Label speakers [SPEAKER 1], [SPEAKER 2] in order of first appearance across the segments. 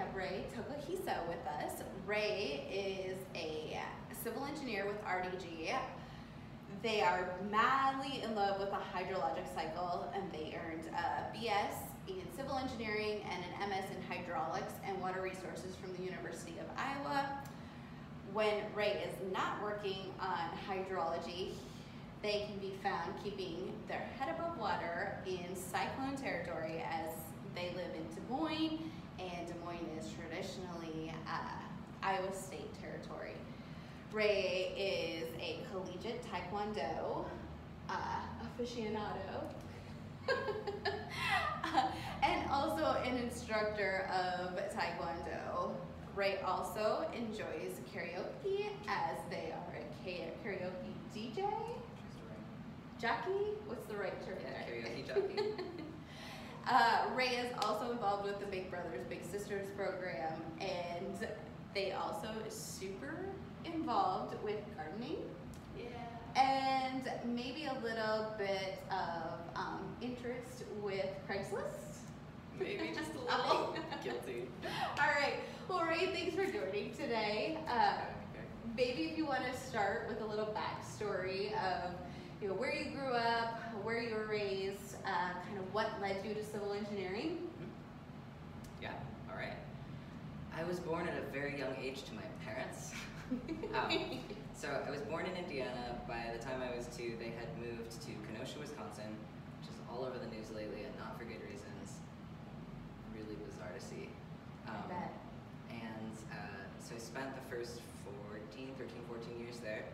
[SPEAKER 1] have Rai Tokuhisa with us. Rai is a civil engineer with RDG. They are madly in love with the hydrologic cycle and they earned a BS in civil engineering and an MS in hydraulics and water resources from the University of Iowa. When Rai is not working on hydrology, they can be found keeping their head above water in cyclone territory as they live in Des Moines, and Des Moines is traditionally uh, Iowa State territory. Rai is a collegiate taekwondo uh, aficionado. and also an instructor of taekwondo. Rai also enjoys karaoke as they are a karaoke DJ. Jackie, What's the right term
[SPEAKER 2] Yeah, karaoke jockey.
[SPEAKER 1] Uh, Rai is also involved with the Big Brothers Big Sisters program, and they also super involved with gardening
[SPEAKER 3] Yeah.
[SPEAKER 1] and maybe a little bit of um, interest with Craigslist.
[SPEAKER 2] Maybe just a
[SPEAKER 1] little.
[SPEAKER 2] Guilty.
[SPEAKER 1] All right. Well, Rai, thanks for joining today. Uh, maybe if you want to start with a little backstory of you know where you grew up, where you were raised, uh, kind of what led you to civil engineering.
[SPEAKER 2] Yeah, all right. I was born at a very young age to my parents. Um, so I was born in Indiana. By the time I was two, they had moved to Kenosha, Wisconsin, which is all over the news lately and not for good reasons. Really bizarre to see.
[SPEAKER 1] I
[SPEAKER 2] Um,
[SPEAKER 1] bet.
[SPEAKER 2] And uh, so I spent the first 14, 13, 14 years there.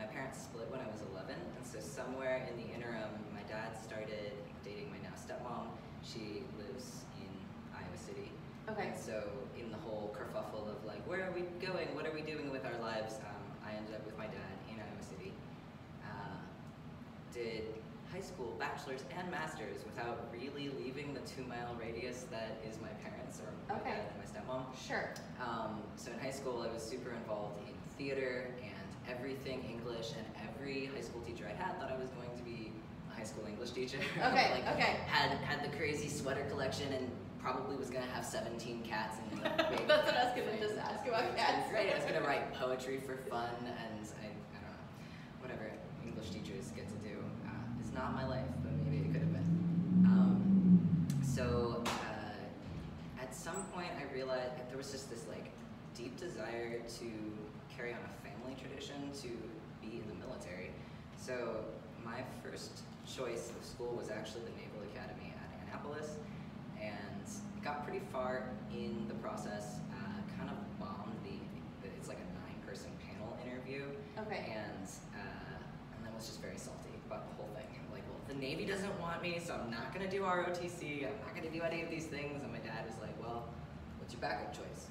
[SPEAKER 2] My parents split when I was 11, and so somewhere in the interim, my dad started dating my now stepmom. She lives in Iowa City.
[SPEAKER 1] Okay.
[SPEAKER 2] And so in the whole kerfuffle of like, where are we going? What are we doing with our lives? Um, I ended up with my dad in Iowa City. Uh, did high school, bachelor's, and master's without really leaving the two mile radius that is my parents or my
[SPEAKER 1] Okay.
[SPEAKER 2] dad and my stepmom.
[SPEAKER 1] Sure.
[SPEAKER 2] Um, so in high school, I was super involved in theater and everything English, and every high school teacher I had thought I was going to be a high school English teacher.
[SPEAKER 1] Okay,
[SPEAKER 2] like,
[SPEAKER 1] okay.
[SPEAKER 2] Had had the crazy sweater collection and probably was gonna have 17 cats the big
[SPEAKER 1] That's what I was gonna just ask about cats.
[SPEAKER 2] Great. I was gonna write poetry for fun, and I, I don't know, whatever English teachers get to do uh, is not my life, but maybe it could have been. Um, so uh, at some point, I realized there was just this like deep desire to carry on a family tradition to be in the military. So my first choice of school was actually the Naval Academy at Annapolis, and got pretty far in the process. Uh, kind of bombed the. It's like a nine-person panel interview,
[SPEAKER 1] Okay.
[SPEAKER 2] and uh, and then was just very salty about the whole thing. Like, well, the Navy doesn't want me, so I'm not gonna do ROTC. I'm not gonna do any of these things. And my dad was like, well, what's your backup choice?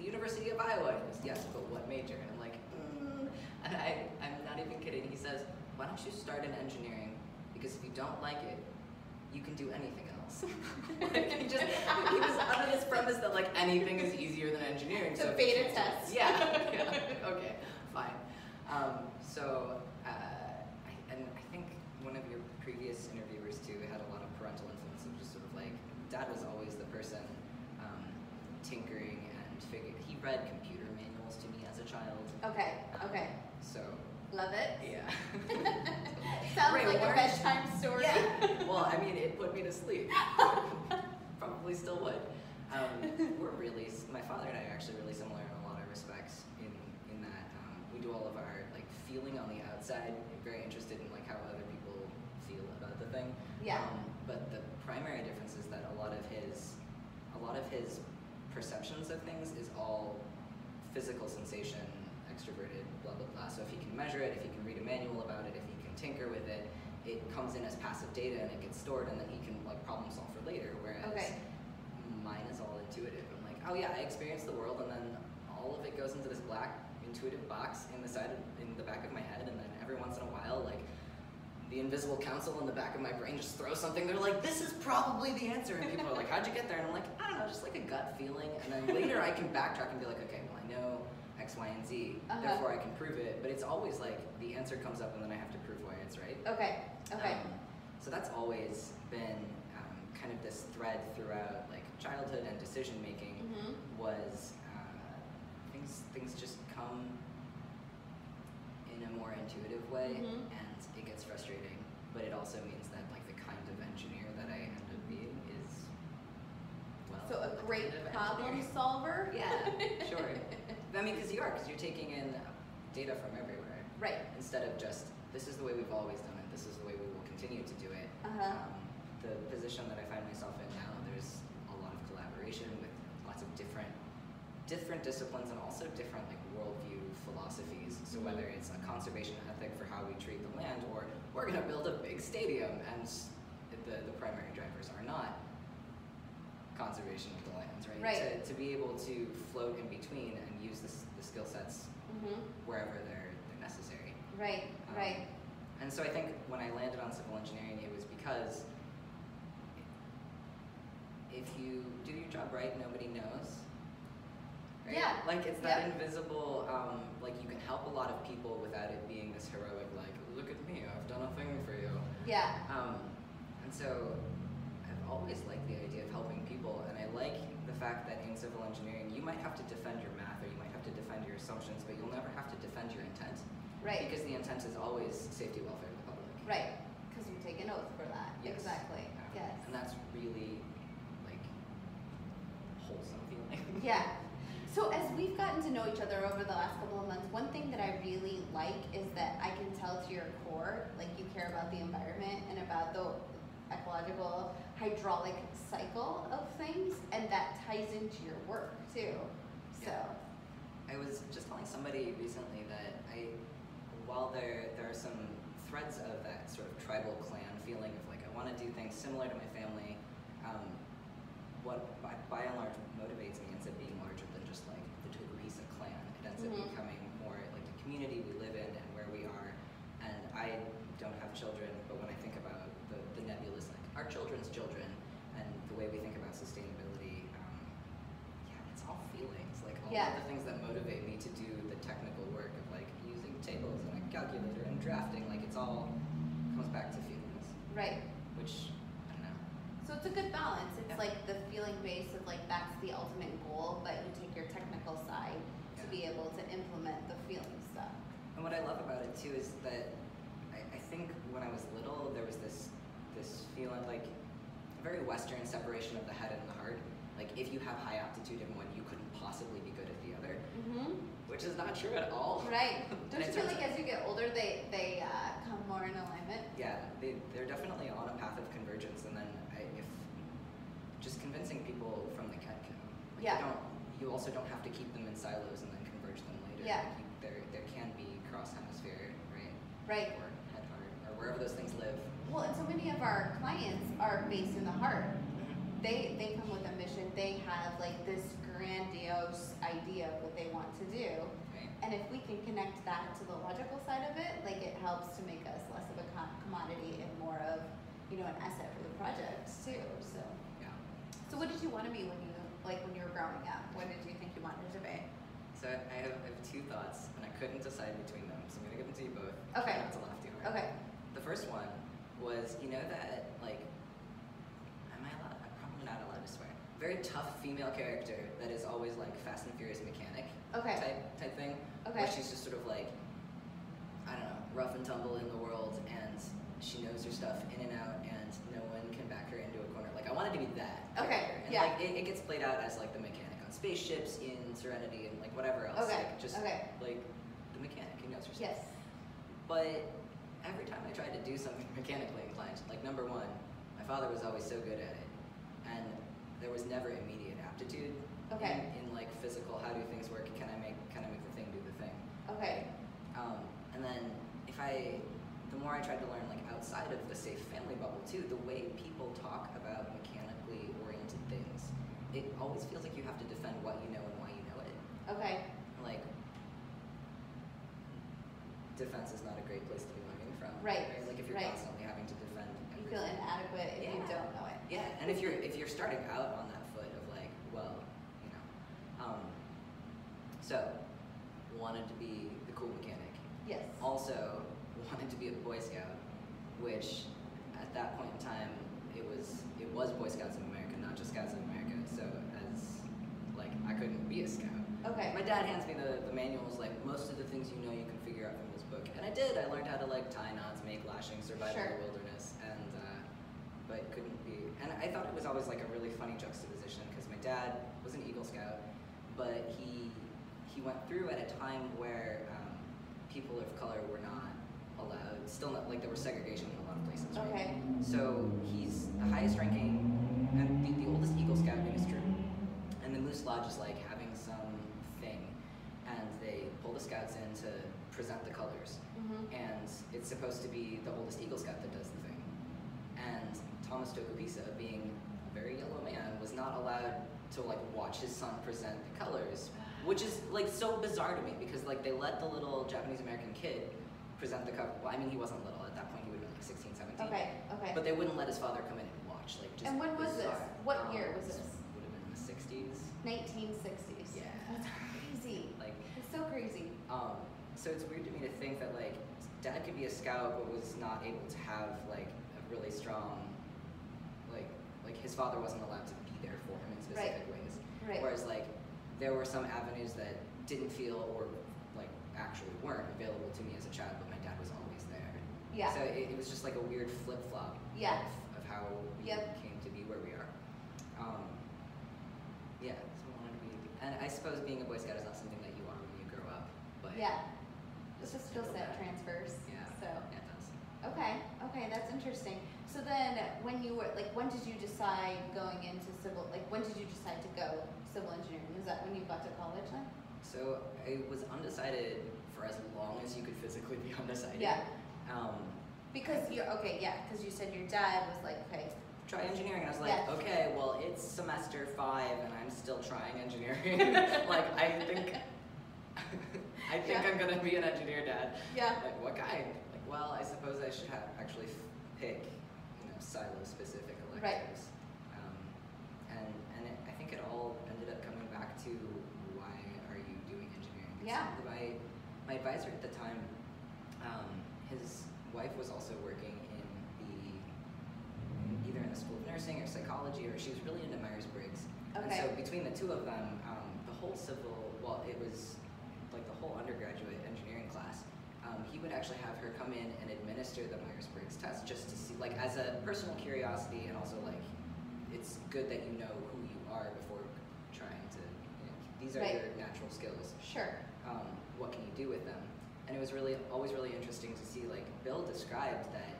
[SPEAKER 2] The University of Iowa. He goes, yes, but what major? And I'm like, mm. and I, I'm not even kidding. He says, why don't you start in engineering? Because if you don't like it, you can do anything else. like, he just, he was under this premise that like anything is easier than engineering.
[SPEAKER 1] It's
[SPEAKER 2] so
[SPEAKER 1] a beta test.
[SPEAKER 2] Yeah, yeah, okay, fine. Um, so, uh, I, and I think one of your previous interviewers too had a lot of parental influence of just sort of like, dad was always the person um, tinkering and figure. He read computer manuals to me as a child.
[SPEAKER 1] Okay. Okay.
[SPEAKER 2] So,
[SPEAKER 1] Love it.
[SPEAKER 2] yeah.
[SPEAKER 1] Sounds
[SPEAKER 2] Ray,
[SPEAKER 1] like a bedtime story.
[SPEAKER 2] Yeah. Well, I mean, it put me to sleep. Probably still would. Um, we're really, my father and I are actually really similar in a lot of respects. In in that um, we do all of our like feeling on the outside. very interested in like how other people feel about the thing.
[SPEAKER 1] Yeah.
[SPEAKER 2] Um, but the primary difference is that a lot of his, a lot of his perceptions of things is all physical sensation, extroverted, blah blah blah. So if he can measure it, if he can read a manual about it, if he can tinker with it, it comes in as passive data and it gets stored, and then he can like problem solve for later. Whereas
[SPEAKER 1] Okay.
[SPEAKER 2] mine is all intuitive. I'm like, oh yeah, I experienced the world, and then all of it goes into this black intuitive box in the side, of, in the back of my head, and then every once in a while, like the invisible council in the back of my brain just throws something. They're like, this is probably the answer, and people are like, how'd you get there? And I'm like, I don't know, just like a gut feeling. And then later I can backtrack and be like, okay, well I know X, Y, and Z,
[SPEAKER 1] Uh-huh.
[SPEAKER 2] therefore I can prove it. But it's always like the answer comes up, and then I have to prove why it's right.
[SPEAKER 1] Okay. Okay.
[SPEAKER 2] Um, so that's always been um, kind of this thread throughout like childhood and decision making
[SPEAKER 1] Mhm.
[SPEAKER 2] was uh, things things just come in a more intuitive way,
[SPEAKER 1] Mhm.
[SPEAKER 2] and it gets frustrating. But it also means that like the kind of engineer that I end up being is well.
[SPEAKER 1] So a great
[SPEAKER 2] kind of
[SPEAKER 1] problem
[SPEAKER 2] engineer.
[SPEAKER 1] solver.
[SPEAKER 2] Yeah, sure. I mean, because you are, because you're taking in data from everywhere
[SPEAKER 1] Right.
[SPEAKER 2] instead of just this is the way we've always done it. This is the way we will continue to do it.
[SPEAKER 1] Uh-huh.
[SPEAKER 2] Um, the position that I find myself in now, there's a lot of collaboration with lots of different different disciplines and also different like worldview philosophies. So
[SPEAKER 1] Mhm.
[SPEAKER 2] whether it's a conservation ethic for how we treat the land, or we're going to build a big stadium, and the the primary drivers are not conservation of the lands, right?
[SPEAKER 1] Right.
[SPEAKER 2] To, to be able to float in between and use the, the skill sets
[SPEAKER 1] Mhm.
[SPEAKER 2] wherever they're, they're necessary.
[SPEAKER 1] Right.
[SPEAKER 2] Um,
[SPEAKER 1] Right.
[SPEAKER 2] And so I think when I landed on civil engineering, it was because if you do your job right, nobody knows. Right?
[SPEAKER 1] Yeah.
[SPEAKER 2] Like it's that
[SPEAKER 1] Yep.
[SPEAKER 2] invisible, um, like you can help a lot of people without it being this heroic, like, look at me, I've done a thing for you.
[SPEAKER 1] Yeah.
[SPEAKER 2] Um, and so I've always liked the idea of helping people, and I like the fact that in civil engineering, you might have to defend your math or you might have to defend your assumptions, but you'll never have to defend your intent.
[SPEAKER 1] Right.
[SPEAKER 2] Because the intent is always safety, welfare of the public.
[SPEAKER 1] Right. Because you take an oath for that.
[SPEAKER 2] Yes.
[SPEAKER 1] Exactly.
[SPEAKER 2] Yeah.
[SPEAKER 1] Yes.
[SPEAKER 2] And that's really like wholesome feeling.
[SPEAKER 1] Yeah. So as we've gotten to know each other over the last couple of months, one thing that I really like is that I can tell to your core, like you care about the environment and about the ecological hydraulic cycle of things, and that ties into your work too. So,
[SPEAKER 2] I was just telling somebody recently that I, while there there are some threads of that sort of tribal clan feeling of like I want to do things similar to my family, um, what by, by and large motivates me ends up being larger than just like the Tokuhisa clan. It ends up
[SPEAKER 1] Mhm.
[SPEAKER 2] becoming more like the community we live in and where we are. And I don't have children, but when I think about the, the nebulous like our children's children and the way we think about sustainability, um, yeah, it's all feelings. Like all
[SPEAKER 1] Yeah.
[SPEAKER 2] of the things that motivate me to do the technical work of like using tables and a calculator and drafting, like it's all comes back to feelings,
[SPEAKER 1] right.
[SPEAKER 2] which I don't know.
[SPEAKER 1] So it's a good balance. It's
[SPEAKER 2] Yeah.
[SPEAKER 1] like the feeling base of like that's the ultimate goal, but you take your technical side. Be able to implement the feeling stuff.
[SPEAKER 2] And what I love about it too is that I, I think when I was little, there was this this feeling like a very Western separation of the head and the heart. Like if you have high aptitude in one, you couldn't possibly be good at the other,
[SPEAKER 1] Mm-hmm.
[SPEAKER 2] which is not true at all.
[SPEAKER 1] Right. Don't you feel like as you get older, they they uh, come more in alignment?
[SPEAKER 2] yeah, they, they're definitely on a path of convergence, and then I, if just convincing people from the get-go, like
[SPEAKER 1] Yeah.
[SPEAKER 2] you don't, you also don't have to keep them in silos and then converge them later.
[SPEAKER 1] Yeah.
[SPEAKER 2] Like you, there, there can be cross hemisphere, right?
[SPEAKER 1] Right.
[SPEAKER 2] Or head heart, or wherever those things live.
[SPEAKER 1] Well, and so many of our clients are based in the heart. Mm-hmm. They they come with a mission. They have like this grandiose idea of what they want to do.
[SPEAKER 2] Right.
[SPEAKER 1] And if we can connect that to the logical side of it, like it helps to make us less of a com- commodity and more of, you know, an asset for the project too. So,
[SPEAKER 2] Yeah.
[SPEAKER 1] so what did you want to be when you like when you were growing up? What did you think you wanted to be?
[SPEAKER 2] So I have, I have two thoughts, and I couldn't decide between them, so I'm gonna give them to you both.
[SPEAKER 1] Okay.
[SPEAKER 2] Not to laugh too hard.
[SPEAKER 1] Okay.
[SPEAKER 2] The first one was, you know that like, am I allowed? I'm probably not allowed to swear. Very tough female character that is always like Fast and Furious mechanic
[SPEAKER 1] Okay.
[SPEAKER 2] type type thing.
[SPEAKER 1] Okay.
[SPEAKER 2] Where she's just sort of like, I don't know, rough and tumble in the world, and she knows her stuff in and out, and no one can back her into a corner. Like I wanted to be that.
[SPEAKER 1] Okay,
[SPEAKER 2] character. And
[SPEAKER 1] yeah.
[SPEAKER 2] like it, it gets played out as like the mechanic spaceships in Serenity and like whatever else.
[SPEAKER 1] Okay.
[SPEAKER 2] Like just
[SPEAKER 1] Okay.
[SPEAKER 2] like the mechanic who knows her stuff.
[SPEAKER 1] Yes.
[SPEAKER 2] But every time I tried to do something mechanically inclined, like number one, my father was always so good at it, and there was never immediate aptitude
[SPEAKER 1] Okay.
[SPEAKER 2] in, in like physical how do things work? Can I make can I make the thing do the thing?
[SPEAKER 1] Okay.
[SPEAKER 2] Um, and then if I, the more I tried to learn like outside of the safe family bubble too, the way people talk about mechanically oriented things, it always feels like you have to defend what you know and why you know it.
[SPEAKER 1] Okay.
[SPEAKER 2] Like defense is not a great place to be learning from.
[SPEAKER 1] Right,
[SPEAKER 2] Like if you're
[SPEAKER 1] right.
[SPEAKER 2] constantly having to defend.
[SPEAKER 1] You feel inadequate if you don't know it.
[SPEAKER 2] Yeah, and if you're if you're starting out on that foot of like, well, you know, um, so wanted to be the cool mechanic.
[SPEAKER 1] Yes.
[SPEAKER 2] Also wanted to be a Boy Scout, which at that point in time it was it was Boy Scouts of America, not just Scouts of America. So as be a scout.
[SPEAKER 1] Okay.
[SPEAKER 2] My dad hands me the, the manuals, like most of the things you know you can figure out from this book. And I did. I learned how to like tie knots, make lashings, survive
[SPEAKER 1] Sure.
[SPEAKER 2] in the wilderness, and uh, but couldn't be. And I thought it was always like a really funny juxtaposition because my dad was an Eagle Scout, but he he went through at a time where um, people of color were not allowed. Still not like there was segregation in a lot of places. Right?
[SPEAKER 1] Okay.
[SPEAKER 2] So he's the highest ranking and the, the oldest Eagle Scout in his troop. Moose Lodge is like having some thing, and they pull the scouts in to present the colors.
[SPEAKER 1] Mhm.
[SPEAKER 2] And it's supposed to be the oldest Eagle Scout that does the thing. And Thomas Tokuhisa, being a very yellow man, was not allowed to like watch his son present the colors, which is like so bizarre to me because like they let the little Japanese American kid present the color. Well, I mean he wasn't little at that point; he would have been like 16, 17.
[SPEAKER 1] Okay. Okay.
[SPEAKER 2] But they wouldn't let his father come in and watch. Like just
[SPEAKER 1] And when was this? What
[SPEAKER 2] Um,
[SPEAKER 1] year was this?
[SPEAKER 2] Would have been in the 60s.
[SPEAKER 1] 1960s.
[SPEAKER 2] Yeah.
[SPEAKER 1] That's crazy.
[SPEAKER 2] Like
[SPEAKER 1] It's so crazy.
[SPEAKER 2] Um, so it's weird to me to think that like dad could be a scout but was not able to have like a really strong like like his father wasn't allowed to be there for him in specific ways.
[SPEAKER 1] Right.
[SPEAKER 2] Whereas like there were some avenues that didn't feel or like actually weren't available to me as a child, but my dad was always there.
[SPEAKER 1] Yeah.
[SPEAKER 2] So it, it was just like a weird flip flop
[SPEAKER 1] Yeah.
[SPEAKER 2] of, of how we
[SPEAKER 1] Yep.
[SPEAKER 2] came to be where we are. Um, yeah, so I wanted to be, and I suppose being a Boy Scout is not something that you are when you grow up, but
[SPEAKER 1] yeah. It's
[SPEAKER 2] just
[SPEAKER 1] a skill set
[SPEAKER 2] that.
[SPEAKER 1] transfers.
[SPEAKER 2] Yeah.
[SPEAKER 1] So.
[SPEAKER 2] Yeah, it does.
[SPEAKER 1] Okay, okay, that's interesting. So then, when you were like, when did you decide going into civil? Like, when did you decide to go civil engineering? Was that when you got to college then?
[SPEAKER 2] So I was undecided for as long as you could physically be undecided.
[SPEAKER 1] Yeah.
[SPEAKER 2] Um,
[SPEAKER 1] Because you're okay, yeah. Because you said your dad was like, okay,
[SPEAKER 2] try engineering, and I was like,
[SPEAKER 1] Yeah.
[SPEAKER 2] okay, well, it's semester five, and I'm still trying engineering. like, I think, I think
[SPEAKER 1] Yeah.
[SPEAKER 2] I'm gonna be an engineer, Dad.
[SPEAKER 1] yeah,
[SPEAKER 2] Like, what kind? Like, well, I suppose I should have actually pick, you know, silo-specific
[SPEAKER 1] Right.
[SPEAKER 2] electives. Um, and and it, I think it all ended up coming back to why are you doing engineering?
[SPEAKER 1] Yeah.
[SPEAKER 2] My my advisor at the time, um, his wife was also working either in the school of nursing or psychology, or she was really into Myers Briggs. And so between the two of them, um, the whole civil, well, it was like the whole undergraduate engineering class. Um, he would actually have her come in and administer the Myers Briggs test just to see, like, as a personal curiosity, and also like, it's good that you know who you are before trying to. You know, these are
[SPEAKER 1] Right.
[SPEAKER 2] your natural skills.
[SPEAKER 1] sure.
[SPEAKER 2] Um, what can you do with them? And it was really always really interesting to see. Like Bill described that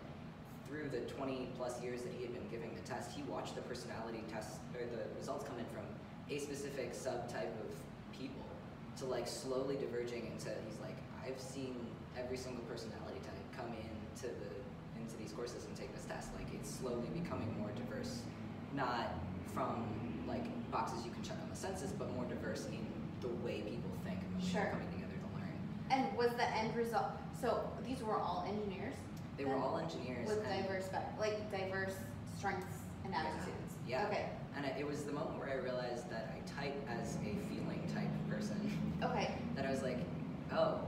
[SPEAKER 2] through the 20 plus years that he had been giving the test, he watched the personality test or the results come in from a specific subtype of people to like slowly diverging into. He's like, I've seen every single personality type come into the into these courses and take this test. Like it's slowly becoming more diverse, not from like boxes you can check on the census, but more diverse in the way people think and
[SPEAKER 1] Sure.
[SPEAKER 2] coming together to learn.
[SPEAKER 1] And was the end result? So these were all engineers
[SPEAKER 2] They were all engineers.
[SPEAKER 1] with
[SPEAKER 2] and-
[SPEAKER 1] diverse, back, like diverse strengths and
[SPEAKER 2] Yeah.
[SPEAKER 1] attitudes.
[SPEAKER 2] Yeah.
[SPEAKER 1] Okay.
[SPEAKER 2] And it was the moment where I realized that I type as a feeling type person.
[SPEAKER 1] Okay.
[SPEAKER 2] that I was like, oh,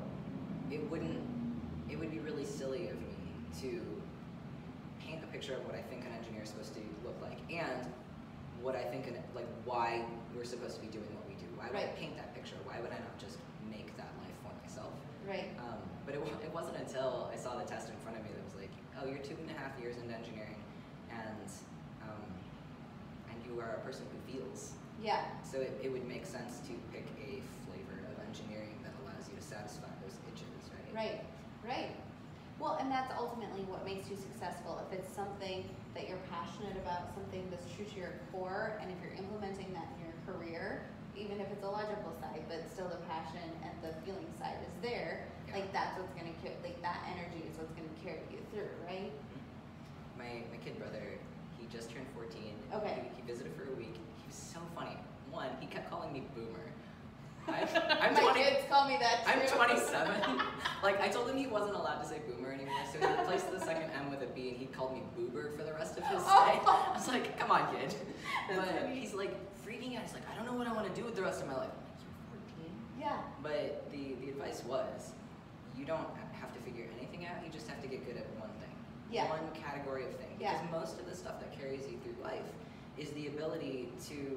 [SPEAKER 2] it wouldn't, it would be really silly of me to paint a picture of what I think an engineer is supposed to look like and what I think, an, like, why we're supposed to be doing what we do. Why would I paint that picture? Why would I not just make that life for myself?
[SPEAKER 1] Right.
[SPEAKER 2] Um, but it, it wasn't until I saw the test in front of me that oh, you're two and a half years into engineering, and um, and you are a person who feels.
[SPEAKER 1] Yeah.
[SPEAKER 2] So it, it would make sense to pick a flavor of engineering that allows you to satisfy those itches, right?
[SPEAKER 1] Right, right. Well, and that's ultimately what makes you successful. If it's something that you're passionate about, something that's true to your core, and if you're implementing that in your career, even if it's a logical side, but still the passion and the feeling side is there,
[SPEAKER 2] Yeah.
[SPEAKER 1] like that's what's gonna ca- like that energy is what's gonna carry you through, right? Mm-hmm.
[SPEAKER 2] My, my kid brother, he just turned 14.
[SPEAKER 1] Okay.
[SPEAKER 2] He, he visited for a week. He was so funny. One, he kept calling me boomer. I, I'm
[SPEAKER 1] My
[SPEAKER 2] 20.
[SPEAKER 1] kids call me that too.
[SPEAKER 2] I'm 27. like I told him he wasn't allowed to say boomer anymore, so he replaced the second M with a B, and he called me boober for the rest of his oh. stay. I was like, come on, kid.
[SPEAKER 1] That's
[SPEAKER 2] but
[SPEAKER 1] funny.
[SPEAKER 2] he's like freaking out. He's like, I don't know what I want to do with the rest of my life. I'm like, You're 14.
[SPEAKER 1] Yeah.
[SPEAKER 2] But the the advice was, you don't have to figure anything out. You just have to get good at one thing.
[SPEAKER 1] Yeah.
[SPEAKER 2] One category of thing.
[SPEAKER 1] Yeah.
[SPEAKER 2] Because most of the stuff that carries you through life is the ability to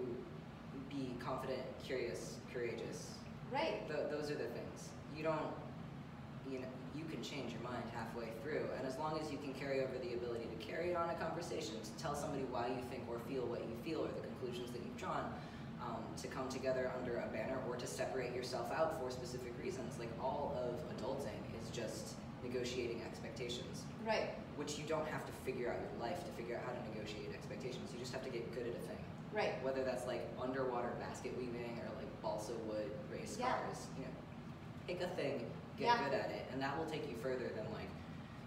[SPEAKER 2] be confident, curious, courageous.
[SPEAKER 1] Right.
[SPEAKER 2] Th- those are the things. You don't, you know, you can change your mind halfway through, and as long as you can carry over the ability to carry on a conversation, to tell somebody why you think or feel what you feel, or the conclusions that you've drawn, um, to come together under a banner, or to separate yourself out for specific reasons. Like all of adulting is just negotiating expectations,
[SPEAKER 1] Right.
[SPEAKER 2] which you don't have to figure out your life to figure out how to negotiate expectations. You just have to get good at a thing
[SPEAKER 1] Right.
[SPEAKER 2] whether that's like underwater basket weaving or like balsa wood race
[SPEAKER 1] Yeah.
[SPEAKER 2] cars, you know, pick a thing, get
[SPEAKER 1] Yeah.
[SPEAKER 2] good at it, and that will take you further than like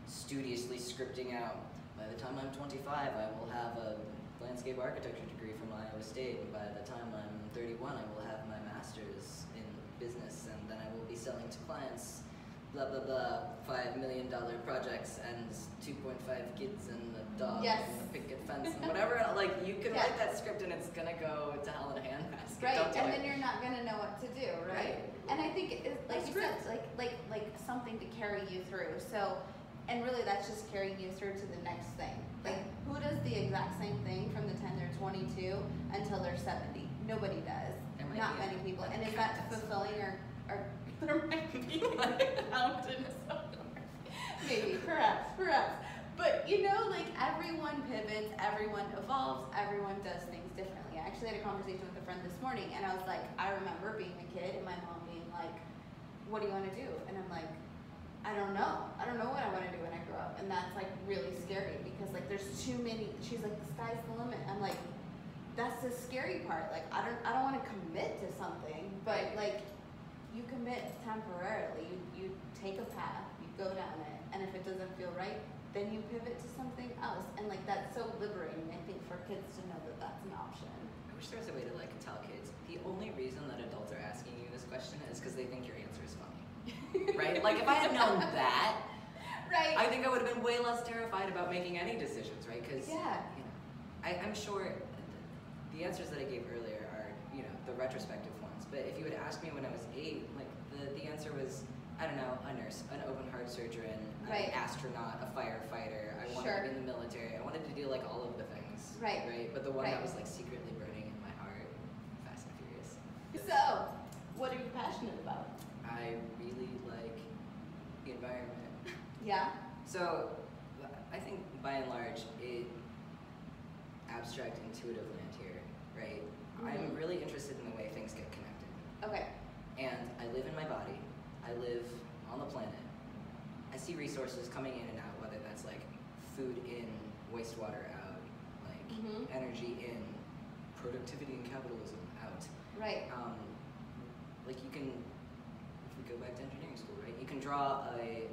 [SPEAKER 2] studiously scripting out. By the time I'm 25, I will have a landscape architecture degree from Iowa State, and by the time I'm 31, I will have my master's in business, and then I will be selling to clients. Blah blah blah, five million dollar projects and 2.5 kids and a dog
[SPEAKER 1] Yes.
[SPEAKER 2] and a picket fence and whatever. Like you can
[SPEAKER 1] Yeah.
[SPEAKER 2] write that script and it's gonna go to hell in a handbasket.
[SPEAKER 1] Right, and
[SPEAKER 2] it.
[SPEAKER 1] then you're not gonna know what to do, right?
[SPEAKER 2] Right.
[SPEAKER 1] And I think, it, like you said, like like like something to carry you through. So, and really, that's just carrying you through to the next thing. Like, who does the exact same thing from the time they're 22 until they're 70? Nobody does. Not many people. And is that fulfilling or or there might be like a fountain somewhere? Maybe, perhaps, perhaps. But you know, like everyone pivots, everyone evolves, everyone does things differently. I actually had a conversation with a friend this morning, and I was like, I remember being a kid and my mom being like, "What do you want to do?" And I'm like, I don't know. I don't know what I want to do when I grow up, and that's like really scary because like there's too many. She's like, the sky's the limit. I'm like, that's the scary part. Like I don't, I don't want to commit to something, but like you commit temporarily. You you take a path, you go down it, and if it doesn't feel right, then you pivot to something else. And like that's so liberating. I think for kids to know that that's an option.
[SPEAKER 2] I wish there was a way to like tell kids the only reason that adults are asking you this question is because they think your answer is funny. Right? Like if I had known that,
[SPEAKER 1] right.
[SPEAKER 2] I think I would have been way less terrified about making any decisions, right? Because
[SPEAKER 1] Yeah.
[SPEAKER 2] you know, I, I'm sure the answers that I gave earlier are you know the retrospective ones. But if you had asked me when I was eight, like the the answer was I don't know, a nurse, an open heart surgeon,
[SPEAKER 1] Right.
[SPEAKER 2] an astronaut, a firefighter. I wanted
[SPEAKER 1] Sure.
[SPEAKER 2] to be in the military. I wanted to do like all of the things.
[SPEAKER 1] Right.
[SPEAKER 2] Right. But the one
[SPEAKER 1] Right.
[SPEAKER 2] that was like secretly burning in my heart, Fast and Furious.
[SPEAKER 1] So, what are you passionate about?
[SPEAKER 2] I really like the environment.
[SPEAKER 1] Yeah.
[SPEAKER 2] So, I think by and large, it abstract intuitive land here, right? I'm
[SPEAKER 1] Mhm.
[SPEAKER 2] really interested in the way things get connected.
[SPEAKER 1] Okay.
[SPEAKER 2] And I live in my body. I live on the planet. I see resources coming in and out, whether that's like food in, wastewater out, like
[SPEAKER 1] Mhm.
[SPEAKER 2] energy in, productivity and capitalism out.
[SPEAKER 1] Right.
[SPEAKER 2] Um, like you can, go back to engineering school, right? You can draw a,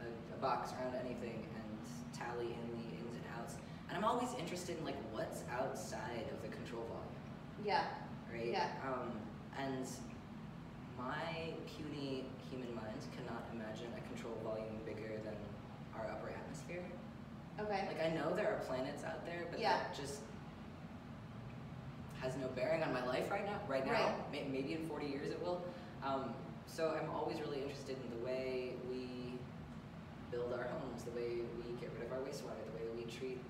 [SPEAKER 2] a, a box around anything and tally in the ins and outs. And I'm always interested in like what's outside of the control volume,
[SPEAKER 1] Yeah.
[SPEAKER 2] right?
[SPEAKER 1] Yeah.
[SPEAKER 2] Um, and my puny human mind cannot imagine a control volume bigger than our upper atmosphere.
[SPEAKER 1] Okay.
[SPEAKER 2] Like I know there are planets out there, but
[SPEAKER 1] Yeah.
[SPEAKER 2] that just has no bearing on my life right now. Right now,
[SPEAKER 1] Right.
[SPEAKER 2] Maybe in 40 years it will. Um, so I'm always really interested in the way we build our homes, the way we get rid of our wastewater, the way we treat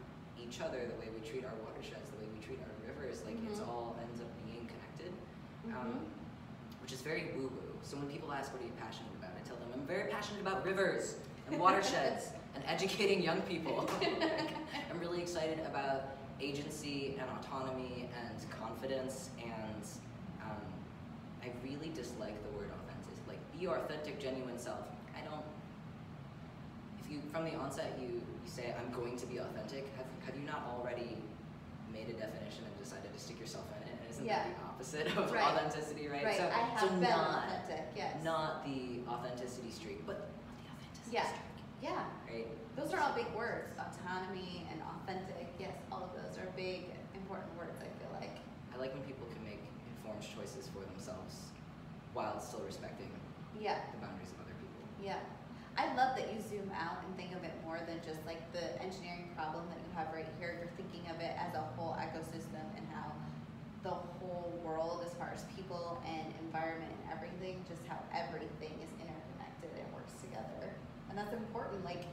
[SPEAKER 2] each other, the way we treat our watersheds, the way we treat our rivers. Like it's
[SPEAKER 1] Mhm.
[SPEAKER 2] all ends up being connected,
[SPEAKER 1] Mhm.
[SPEAKER 2] um, which is very woo woo. So when people ask, "What are you passionate about?" I tell them, "I'm very passionate about rivers and watersheds and educating young people." Like, I'm really excited about agency and autonomy and confidence and um, I really dislike the word. Your authentic, genuine self. I don't. If you from the onset you you say I'm going to be authentic, have have you not already made a definition and decided to stick yourself in it? And isn't
[SPEAKER 1] Yeah.
[SPEAKER 2] that the opposite of
[SPEAKER 1] Right.
[SPEAKER 2] authenticity, right?
[SPEAKER 1] Right.
[SPEAKER 2] So,
[SPEAKER 1] I have
[SPEAKER 2] so
[SPEAKER 1] been
[SPEAKER 2] not
[SPEAKER 1] authentic. Yes.
[SPEAKER 2] not the authenticity streak, but the authenticity
[SPEAKER 1] Yeah.
[SPEAKER 2] streak,
[SPEAKER 1] Yeah.
[SPEAKER 2] right?
[SPEAKER 1] Those are all big words. Autonomy and authentic. Yes, all of those are big, important words. I feel like.
[SPEAKER 2] I like when people can make informed choices for themselves while still respecting
[SPEAKER 1] Yeah.
[SPEAKER 2] the boundaries of other people.
[SPEAKER 1] Yeah. I love that you zoom out and think of it more than just like the engineering problem that you have right here. You're thinking of it as a whole ecosystem and how the whole world, as far as people and environment and everything, just how everything is interconnected and works together. And that's important. Like,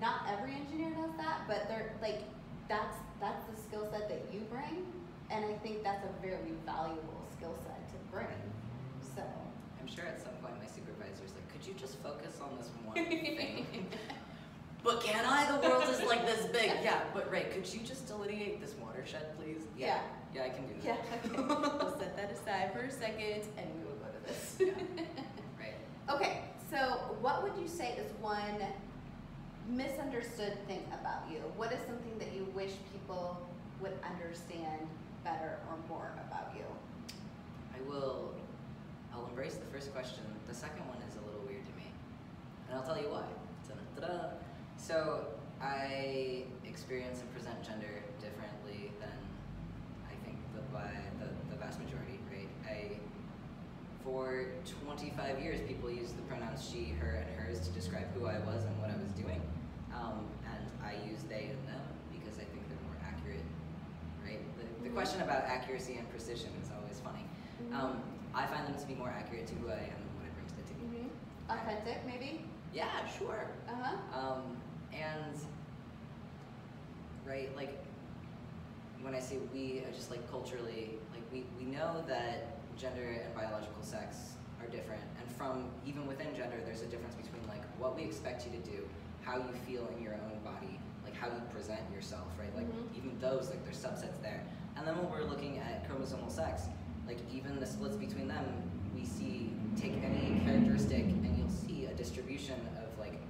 [SPEAKER 1] not every engineer does that, but they're like, that's that's the skill set that you bring, and I think that's a very valuable skill skill set to bring.
[SPEAKER 2] I'm sure at some point my supervisor's like, could you just focus on this one thing? but can I? The world is like this big. Yeah, but Rai, could you just delineate this watershed, please?
[SPEAKER 1] Yeah.
[SPEAKER 2] Yeah, I can do
[SPEAKER 1] Yeah,
[SPEAKER 2] that.
[SPEAKER 1] okay. we'll set that aside for a second and we will go to this.
[SPEAKER 2] Yeah. Right.
[SPEAKER 1] Okay, so what would you say is one misunderstood thing about you? What is something that you wish people would understand better or more about you?
[SPEAKER 2] I will. I'll embrace the first question. The second one is a little weird to me, and I'll tell you why. Ta-da. So I experience and present gender differently than I think the by the, the vast majority. Right? I for 25 years, people used the pronouns she, her, and hers to describe who I was and what I was doing, um, and I use they and them because I think they're more accurate. Right? The, the
[SPEAKER 1] Mhm.
[SPEAKER 2] question about accuracy and precision is always funny. Um, I find them to be more accurate to who I am and what I bring to the table.
[SPEAKER 1] Mhm. Authentic, maybe?
[SPEAKER 2] Yeah, sure.
[SPEAKER 1] Uh huh.
[SPEAKER 2] Um, and right, like when I say we, I just like culturally, like we, we know that gender and biological sex are different, and from even within gender, there's a difference between like what we expect you to do, how you feel in your own body, like how you present yourself, right? Like
[SPEAKER 1] Mhm.
[SPEAKER 2] even those, like there's subsets there. And then when we're looking at chromosomal sex, like even the splits between them, we see take any characteristic and you'll see a distribution of like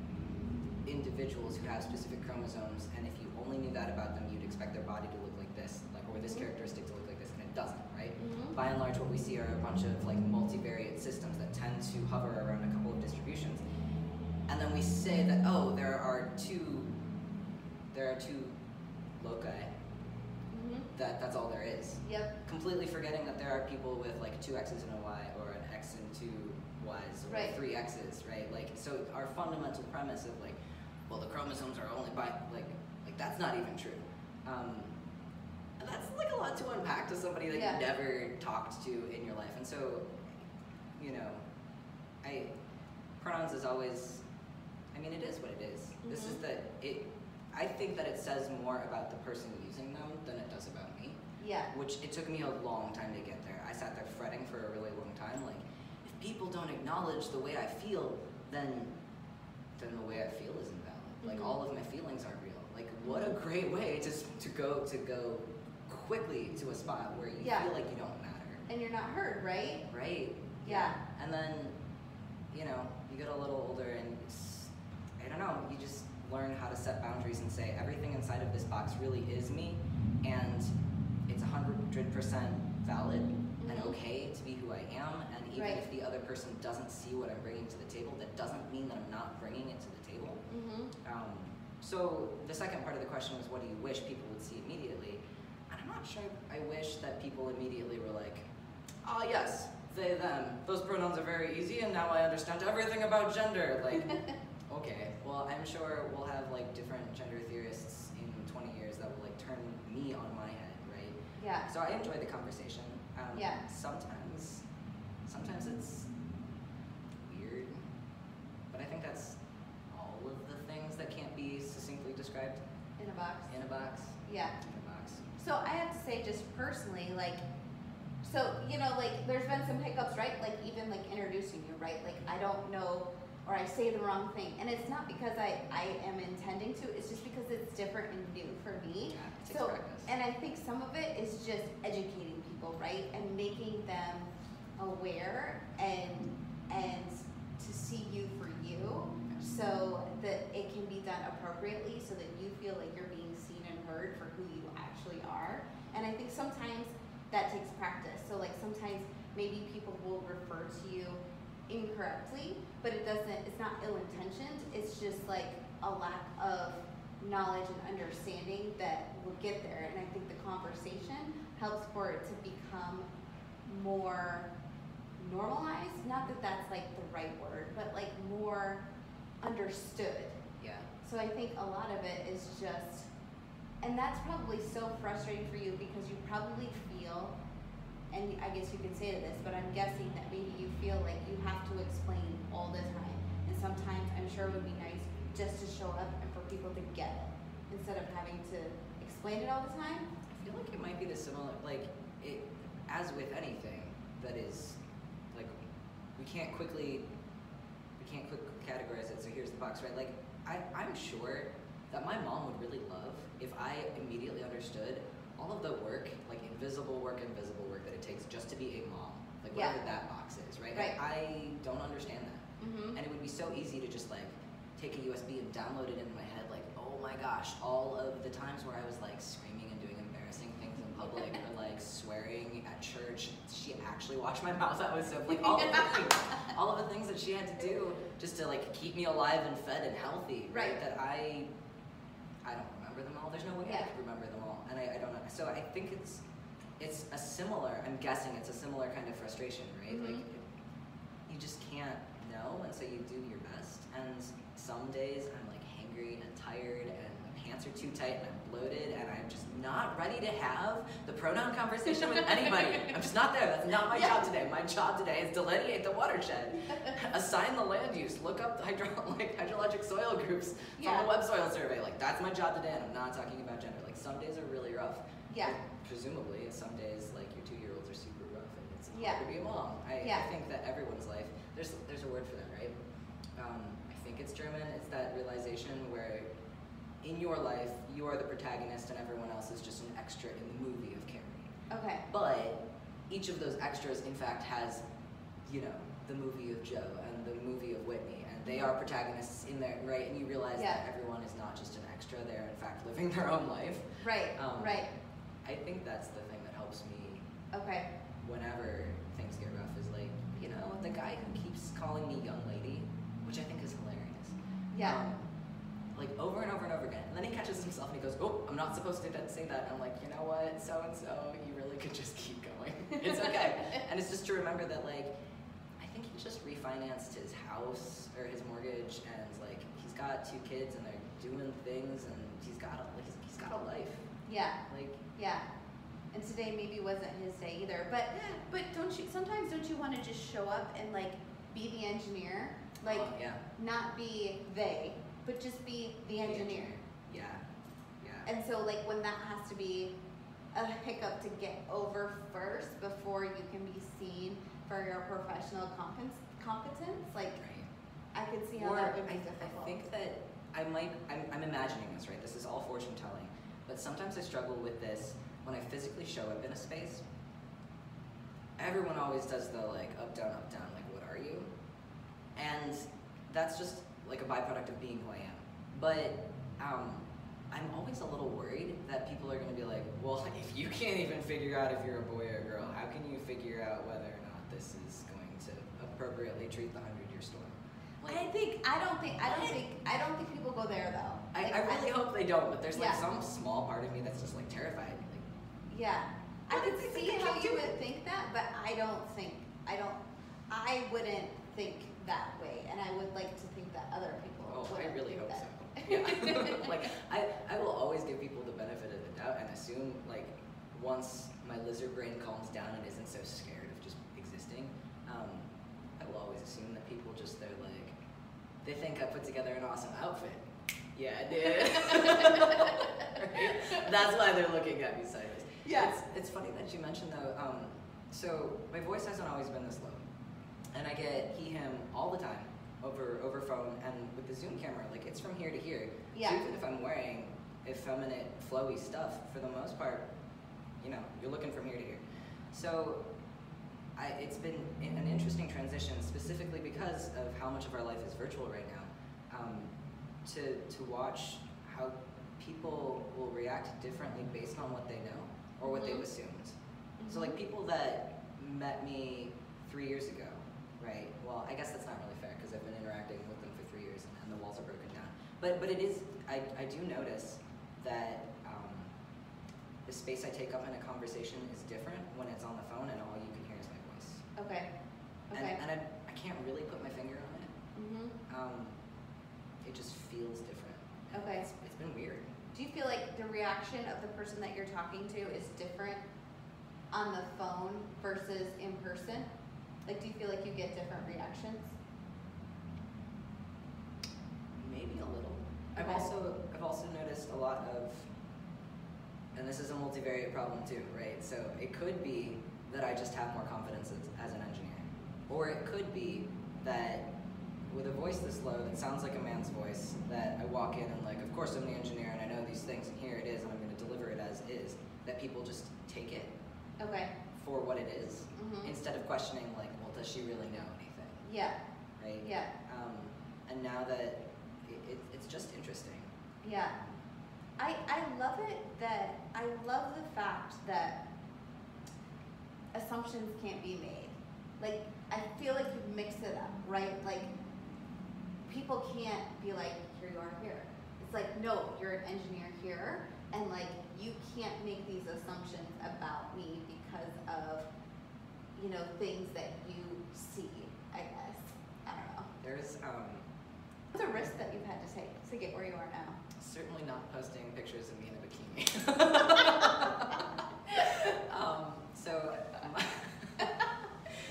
[SPEAKER 2] individuals who have specific chromosomes and if you only knew that about them you'd expect their body to look like this like or this
[SPEAKER 1] Mhm.
[SPEAKER 2] characteristic to look like this and it doesn't right
[SPEAKER 1] Mhm.
[SPEAKER 2] by and large what we see are a bunch of like multivariate systems that tend to hover around a couple of distributions and then we say that oh there are two there are two loci. That that's all there is
[SPEAKER 1] Yep.
[SPEAKER 2] completely forgetting that there are people with like two x's and a y or an x and two y's or
[SPEAKER 1] Right.
[SPEAKER 2] three x's right like so our fundamental premise of like well the chromosomes are only by like like that's not even true um, and that's like a lot to unpack to somebody that
[SPEAKER 1] Yeah.
[SPEAKER 2] you never talked to in your life and so you know i pronouns is always i mean it is what it is. this is the it i think that it says more about the person using them than it does about me
[SPEAKER 1] Yeah.
[SPEAKER 2] which it took me a long time to get there. I sat there fretting for a really long time. Like, if people don't acknowledge the way I feel, then then the way I feel isn't valid. Like
[SPEAKER 1] Mhm.
[SPEAKER 2] all of my feelings aren't real. Like what a great way to to go to go quickly to a spot where you
[SPEAKER 1] Yeah.
[SPEAKER 2] feel like you don't matter,
[SPEAKER 1] And you're not heard, right?
[SPEAKER 2] right?
[SPEAKER 1] Yeah.
[SPEAKER 2] And then, you know, you get a little older and I don't know, you just learn how to set boundaries and say everything inside of this box really is me and it's 100% valid and
[SPEAKER 1] Mhm.
[SPEAKER 2] okay to be who I am. And even
[SPEAKER 1] Right.
[SPEAKER 2] if the other person doesn't see what I'm bringing to the table, that doesn't mean that I'm not bringing it to the table.
[SPEAKER 1] Mm-hmm.
[SPEAKER 2] Um, so the second part of the question was, what do you wish people would see immediately? And I'm not sure. I wish that people immediately were like, ah, yes, they, them. Those pronouns are very easy, and now I understand everything about gender. Like, okay, well, I'm sure we'll have like different gender theorists in 20 years that will like turn me on my head, right?
[SPEAKER 1] Yeah.
[SPEAKER 2] So I enjoy the conversation. Um,
[SPEAKER 1] Yeah.
[SPEAKER 2] Sometimes, sometimes it's weird, but I think that's all of the things that can't be succinctly described
[SPEAKER 1] In a box.
[SPEAKER 2] in a box.
[SPEAKER 1] Yeah.
[SPEAKER 2] In a box.
[SPEAKER 1] So I have to say, just personally, like, so you know, like, there's been some hiccups, right? Like, even like introducing you, right? Like, I don't know, or I say the wrong thing, and it's not because I I am intending to. It's just because it's different and new for me.
[SPEAKER 2] Yeah,
[SPEAKER 1] So,
[SPEAKER 2] practice.
[SPEAKER 1] and I think some of it is just educating people, right, and making them aware and and to see you for you, so that it can be done appropriately, so that you feel like you're being seen and heard for who you actually are. And I think sometimes that takes practice. So like sometimes maybe people will refer to you incorrectly, but it doesn't. It's not ill intentioned. It's just like a lack of knowledge and understanding that will get there. And I think the conversation helps for it to become more normalized. Not that that's like the right word, but like more understood.
[SPEAKER 2] yeah.
[SPEAKER 1] So I think a lot of it is just, and that's probably so frustrating for you because you probably feel, and I guess you can say to this, but I'm guessing that maybe you feel like you have to explain all the time. And sometimes I'm sure it would be nice just to show up and for people to get it instead of having to explain it all the time.
[SPEAKER 2] I feel like it might be the similar, like it, as with anything, that is like we can't quickly we can't quick categorize it. So here's the box, right? Like I, I'm sure that my mom would really love if I immediately understood all of the work, like invisible work, invisible work it takes just to be a mom, like
[SPEAKER 1] Yeah.
[SPEAKER 2] whatever that box is, right?
[SPEAKER 1] Right.
[SPEAKER 2] I don't understand that.
[SPEAKER 1] Mm-hmm.
[SPEAKER 2] And it would be so easy to just like take a USB and download it into my head, like, oh my gosh, all of the times where I was like screaming and doing embarrassing things in public or like swearing at church. She actually washed my mouth out with soap. Like all of the things, all of the things that she had to do just to like keep me alive and fed and healthy.
[SPEAKER 1] Right.
[SPEAKER 2] That I I don't remember them all. There's no way I could remember them all. And I, I don't know. So I think it's it's a similar I'm guessing it's a similar kind of frustration, right? Like
[SPEAKER 1] Mhm.
[SPEAKER 2] you just can't know, and so you do your best. And some days I'm like hangry and tired, and my pants are too tight, and I'm bloated, and I'm just not ready to have the pronoun conversation with anybody. I'm just not there. That's not my
[SPEAKER 1] Yeah.
[SPEAKER 2] job today. My job today is delineate the watershed, assign the land use, look up the hydro- like hydrologic soil groups
[SPEAKER 1] Yeah.
[SPEAKER 2] from a web soil survey. Like that's my job today, and I'm not talking about gender. Like some days are really rough.
[SPEAKER 1] Yeah.
[SPEAKER 2] Presumably, some days like your two year olds are super rough, and it's hard
[SPEAKER 1] Yeah.
[SPEAKER 2] to be a mom. I,
[SPEAKER 1] Yeah.
[SPEAKER 2] I think that everyone's life there's there's a word for that, right? Um, I think it's German. It's that realization where in your life you are the protagonist and everyone else is just an extra in the movie of Carrie.
[SPEAKER 1] Okay.
[SPEAKER 2] But each of those extras, in fact, has, you know, the movie of Joe and the movie of Whitney, and they are protagonists in there, right? And you realize
[SPEAKER 1] Yeah.
[SPEAKER 2] that everyone is not just an extra; they're in fact living their own life.
[SPEAKER 1] Right.
[SPEAKER 2] Um,
[SPEAKER 1] right.
[SPEAKER 2] I think that's the thing that helps me
[SPEAKER 1] Okay.
[SPEAKER 2] whenever things get rough. Is like, you know, the guy who keeps calling me young lady, which I think is hilarious.
[SPEAKER 1] Yeah.
[SPEAKER 2] Um, like over and over and over again. And then he catches himself and he goes, Oh, I'm not supposed to say that. And I'm like, you know what, so and so, you really could just keep going. it's okay. and it's just to remember that like I think he just refinanced his house or his mortgage and like he's got two kids and they're doing things and he's got a he's, he's got a life.
[SPEAKER 1] Yeah.
[SPEAKER 2] Like
[SPEAKER 1] Yeah. And today maybe wasn't his day either. But but don't you sometimes don't you want to just show up and like be the engineer? Like
[SPEAKER 2] uh, yeah.
[SPEAKER 1] not be they, but just be the engineer.
[SPEAKER 2] Yeah. Yeah.
[SPEAKER 1] And so like when that has to be a hiccup to get over first before you can be seen for your professional competence, competence like
[SPEAKER 2] right.
[SPEAKER 1] I could see how
[SPEAKER 2] Or
[SPEAKER 1] that would be
[SPEAKER 2] I,
[SPEAKER 1] difficult.
[SPEAKER 2] I think that I might, I'm, I'm imagining this, right? This is all fortune telling. But sometimes I struggle with this when I physically show up in a space. Everyone always does the like up, down, up, down, like, what are you? And that's just like a byproduct of being who I am. But um, I'm always a little worried that people are going to be like, well, if you can't even figure out if you're a boy or a girl, how can you figure out whether or not this is going to appropriately treat the hundred year storm?
[SPEAKER 1] I think I don't think I don't think I don't think people go there though.
[SPEAKER 2] I,
[SPEAKER 1] Like,
[SPEAKER 2] I really hope they don't, but there's like
[SPEAKER 1] Yeah.
[SPEAKER 2] some small part of me that's just like terrified. Like,
[SPEAKER 1] Yeah. I could see how you would think that, but I don't think I don't I wouldn't think that way and I would like to think that other people
[SPEAKER 2] oh, I really
[SPEAKER 1] think
[SPEAKER 2] hope
[SPEAKER 1] that.
[SPEAKER 2] so. Yeah. like I, I will always give people the benefit of the doubt and assume like once my lizard brain calms down and isn't so scared of just existing, um, I will always assume that people just they're like they think I put together an awesome outfit. Yeah, I did. Right? That's why they're looking at me sideways.
[SPEAKER 1] Yeah.
[SPEAKER 2] It's, it's funny that you mentioned though. Um, so my voice hasn't always been this low, and I get he him all the time over over phone and with the Zoom camera. Like it's from here to here.
[SPEAKER 1] Yeah.
[SPEAKER 2] So even if I'm wearing effeminate, flowy stuff, for the most part, you know, you're looking from here to here. So I, it's been an interesting transition, specifically because of how much of our life is virtual right now, um, to, to watch how people will react differently based on what they know or what
[SPEAKER 1] Mhm.
[SPEAKER 2] they've assumed. So, like, people that met me three years ago, right? Well, I guess that's not really fair because I've been interacting with them for three years and, and the walls are broken down. But, but it is, I, I do notice that um, the space I take up in a conversation is different when it's on the phone and all you can hear is my voice.
[SPEAKER 1] Okay. Okay.
[SPEAKER 2] And, and I, I can't really put my finger on it.
[SPEAKER 1] Mm-hmm.
[SPEAKER 2] Um, it just feels different.
[SPEAKER 1] Okay.
[SPEAKER 2] It's, it's been weird.
[SPEAKER 1] Do you feel like the reaction of the person that you're talking to is different on the phone versus in person? Like, do you feel like you get different reactions?
[SPEAKER 2] Maybe a little. I've also I've also noticed a lot of, and this is a multivariate problem too, right? So it could be that I just have more confidence as, as an engineer. Or it could be that with a voice this low that sounds like a man's voice, that I walk in and like, of course I'm the engineer and I know these things and here it is and I'm going to deliver it as is, that people just take it
[SPEAKER 1] Okay.
[SPEAKER 2] for what it is,
[SPEAKER 1] Mhm.
[SPEAKER 2] instead of questioning like, well, does she really know anything,
[SPEAKER 1] Yeah.
[SPEAKER 2] right?
[SPEAKER 1] Yeah.
[SPEAKER 2] Um, and now that it, it, it's just interesting.
[SPEAKER 1] Yeah. I I love it that I love the fact that assumptions can't be made. Like I feel like you mix it up, right? Like people can't be like, here you are here. It's like, no, you're an engineer here and like you can't make these assumptions about me because of you know, things that you see, I guess. I don't know.
[SPEAKER 2] There's um,
[SPEAKER 1] What's a risk that you've had to take to get where you are now?
[SPEAKER 2] certainly not posting pictures of me in a bikini. um, so,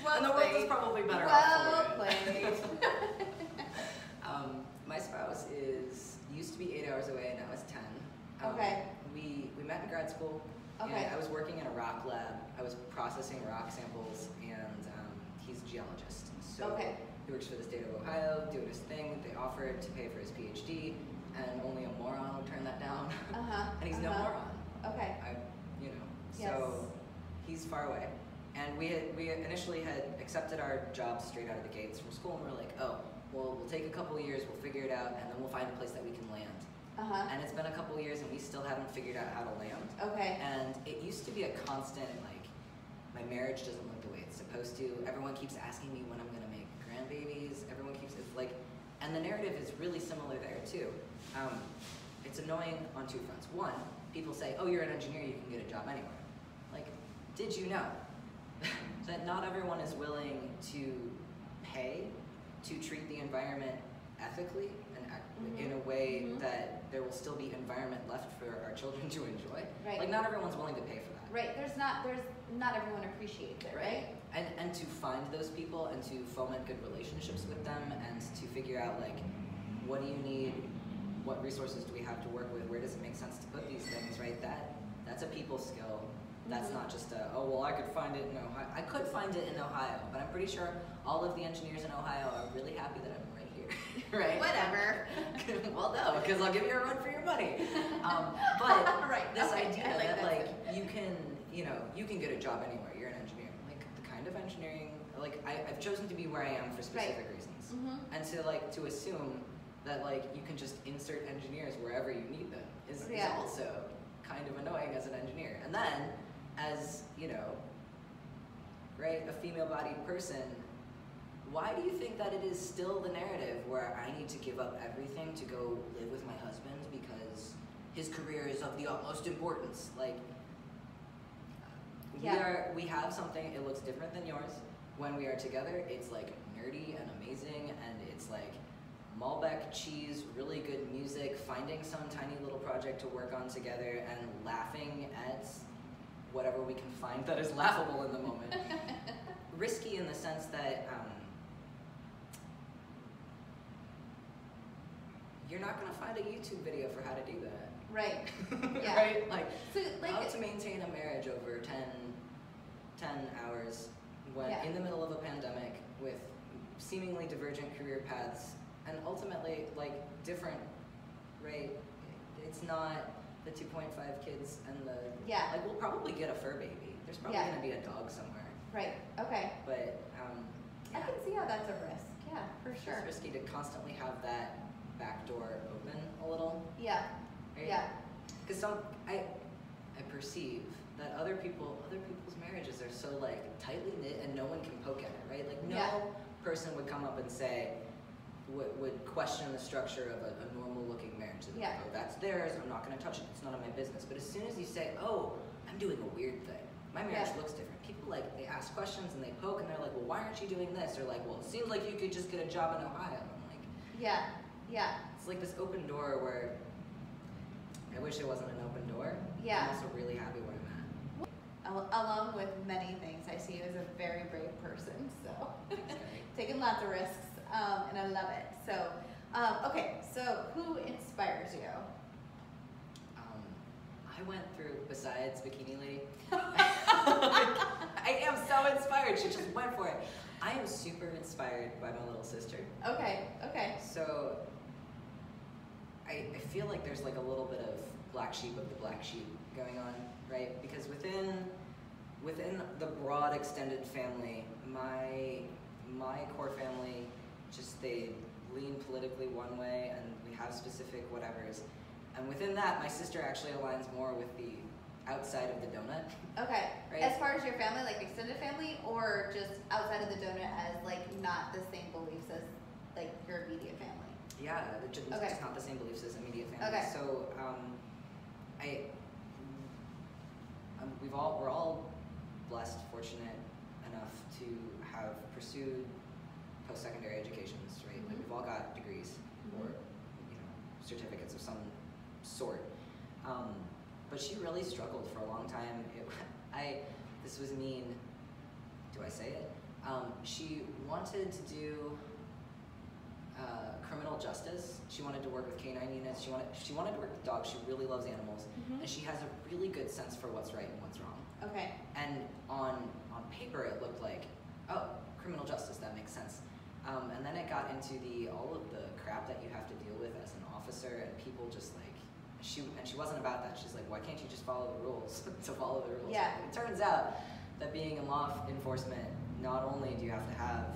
[SPEAKER 2] my, and the world is probably better
[SPEAKER 1] well
[SPEAKER 2] off it.
[SPEAKER 1] played.
[SPEAKER 2] My spouse is used to be eight hours away, now is ten. Um,
[SPEAKER 1] Okay.
[SPEAKER 2] We we met in grad school.
[SPEAKER 1] Okay.
[SPEAKER 2] And I was working in a rock lab. I was processing rock samples, and um, he's a geologist. So
[SPEAKER 1] Okay.
[SPEAKER 2] he works for the state of Ohio, doing his thing. They offered to pay for his PhD, and only a moron would turn that down.
[SPEAKER 1] Uh-huh.
[SPEAKER 2] and he's no
[SPEAKER 1] uh-huh.
[SPEAKER 2] moron.
[SPEAKER 1] Okay.
[SPEAKER 2] I, you know, so he's far away. And we had, we initially had accepted our jobs straight out of the gates from school, and we're like, oh, well, we'll take a couple years, we'll figure it out, and then we'll find a place that we can land.
[SPEAKER 1] Uh-huh.
[SPEAKER 2] And it's been a couple years, and we still haven't figured out how to land.
[SPEAKER 1] Okay.
[SPEAKER 2] And it used to be a constant, like, my marriage doesn't look the way it's supposed to. Everyone keeps asking me when I'm gonna make grandbabies. Everyone keeps, it's like, and the narrative is really similar there too. Um, it's annoying on two fronts. One, people say, oh, you're an engineer, you can get a job anywhere. Like, did you know that not everyone is willing to pay to treat the environment ethically and ac- in a way
[SPEAKER 1] Mhm.
[SPEAKER 2] that there will still be environment left for our children to enjoy?
[SPEAKER 1] Right.
[SPEAKER 2] Like, not everyone's willing to pay for that.
[SPEAKER 1] Right. There's not there's not everyone appreciates it, right?
[SPEAKER 2] And, and to find those people and to foment good relationships with them and to figure out like what do you need, what resources do we have to work with, where does it make sense to put these things, right? That that's a people skill. That's not just a oh well I could find it in Ohio. I could find it in Ohio, but I'm pretty sure all of the engineers in Ohio are really happy that I'm right here, right?
[SPEAKER 1] Whatever.
[SPEAKER 2] well, no, because I'll give you a run for your money. Um, but
[SPEAKER 1] right.
[SPEAKER 2] this
[SPEAKER 1] okay.
[SPEAKER 2] idea
[SPEAKER 1] like
[SPEAKER 2] that
[SPEAKER 1] that
[SPEAKER 2] like you can you know you can get a job anywhere you're an engineer like the kind of engineering like I, i've chosen to be where i am for specific reasons
[SPEAKER 1] Mhm.
[SPEAKER 2] and to like to assume that like you can just insert engineers wherever you need them is, is also kind of annoying as an engineer and then as you know right a female bodied person why do you think that it is still the narrative where I need to give up everything to go live with my husband because his career is of the utmost importance? Like, we are, we have something. It looks different than yours. When we are together, it's like nerdy and amazing, and it's like Malbec cheese, really good music, finding some tiny little project to work on together, and laughing at whatever we can find that is laughable in the moment risky in the sense that um, you're not going to find a YouTube video for how to do that.
[SPEAKER 1] Right. Yeah.
[SPEAKER 2] right? Like,
[SPEAKER 1] So like
[SPEAKER 2] how to maintain a marriage over 10, 10 hours when
[SPEAKER 1] Yeah.
[SPEAKER 2] in the middle of a pandemic with seemingly divergent career paths and ultimately like different, right? It's not the 2.5 kids and the,
[SPEAKER 1] Yeah.
[SPEAKER 2] like we'll probably get a fur baby. There's probably
[SPEAKER 1] Yeah.
[SPEAKER 2] going to be a dog somewhere.
[SPEAKER 1] right. Okay.
[SPEAKER 2] But um,
[SPEAKER 1] I can see how that's a risk. Yeah, for sure.
[SPEAKER 2] just risky to constantly have that back door open a little,
[SPEAKER 1] Yeah.
[SPEAKER 2] right?
[SPEAKER 1] Yeah.
[SPEAKER 2] Because some I I perceive that other people other people's marriages are so like tightly knit and no one can poke at it, right? Like no
[SPEAKER 1] Yeah.
[SPEAKER 2] person would come up and say would, would question the structure of a, a normal looking marriage. They'd
[SPEAKER 1] Yeah.
[SPEAKER 2] like, oh, that's theirs. I'm not going to touch it. It's none of my business. But as soon as you say, oh, I'm doing a weird thing. My marriage
[SPEAKER 1] Yeah.
[SPEAKER 2] looks different. People like they ask questions and they poke and they're like, well, why aren't you doing this? Or like, well, it seems like you could just get a job in Ohio. I'm like,
[SPEAKER 1] Yeah. Yeah.
[SPEAKER 2] it's like this open door where I wish it wasn't an open door.
[SPEAKER 1] Yeah.
[SPEAKER 2] I'm also really happy where I'm at.
[SPEAKER 1] Along with many things, I see you as a very brave person. So taking lots of risks, um, and I love it. So, um, okay. So, who inspires you?
[SPEAKER 2] Um, I went through, besides Bikini Lady, I am so inspired. She just went for it. I am super inspired by my little sister.
[SPEAKER 1] Okay, okay.
[SPEAKER 2] So I, I feel like there's like a little bit of black sheep of the black sheep going on, right? Because within within the broad extended family, my my core family just they lean politically one way and we have specific whatevers. And within that, my sister actually aligns more with the outside of the donut.
[SPEAKER 1] Okay.
[SPEAKER 2] Right.
[SPEAKER 1] As far as your family, like extended family, or just outside of the donut as like not the same beliefs as like your immediate family?
[SPEAKER 2] Yeah, they're just,
[SPEAKER 1] Okay.
[SPEAKER 2] not the same beliefs as immediate family.
[SPEAKER 1] Okay.
[SPEAKER 2] So, um, I, um, we've all, we're all blessed, fortunate enough to have pursued post-secondary educations, right? Like
[SPEAKER 1] Mhm.
[SPEAKER 2] we've all got degrees or,
[SPEAKER 1] Mhm.
[SPEAKER 2] you know, certificates of some sort. Um, but she really struggled for a long time. It, I, this was mean. Do I say it? Um, she wanted to do uh, criminal justice. She wanted to work with canine units. She wanted she wanted to work with dogs. She really loves animals,
[SPEAKER 1] Mhm.
[SPEAKER 2] and she has a really good sense for what's right and what's wrong.
[SPEAKER 1] Okay.
[SPEAKER 2] And on on paper, it looked like, oh, criminal justice. That makes sense. Um, and then it got into the all of the crap that you have to deal with as an officer, and people just like she and she wasn't about that. She's like, why can't you just follow the rules to follow the rules?
[SPEAKER 1] Yeah.
[SPEAKER 2] It turns out that being in law enforcement, not only do you have to have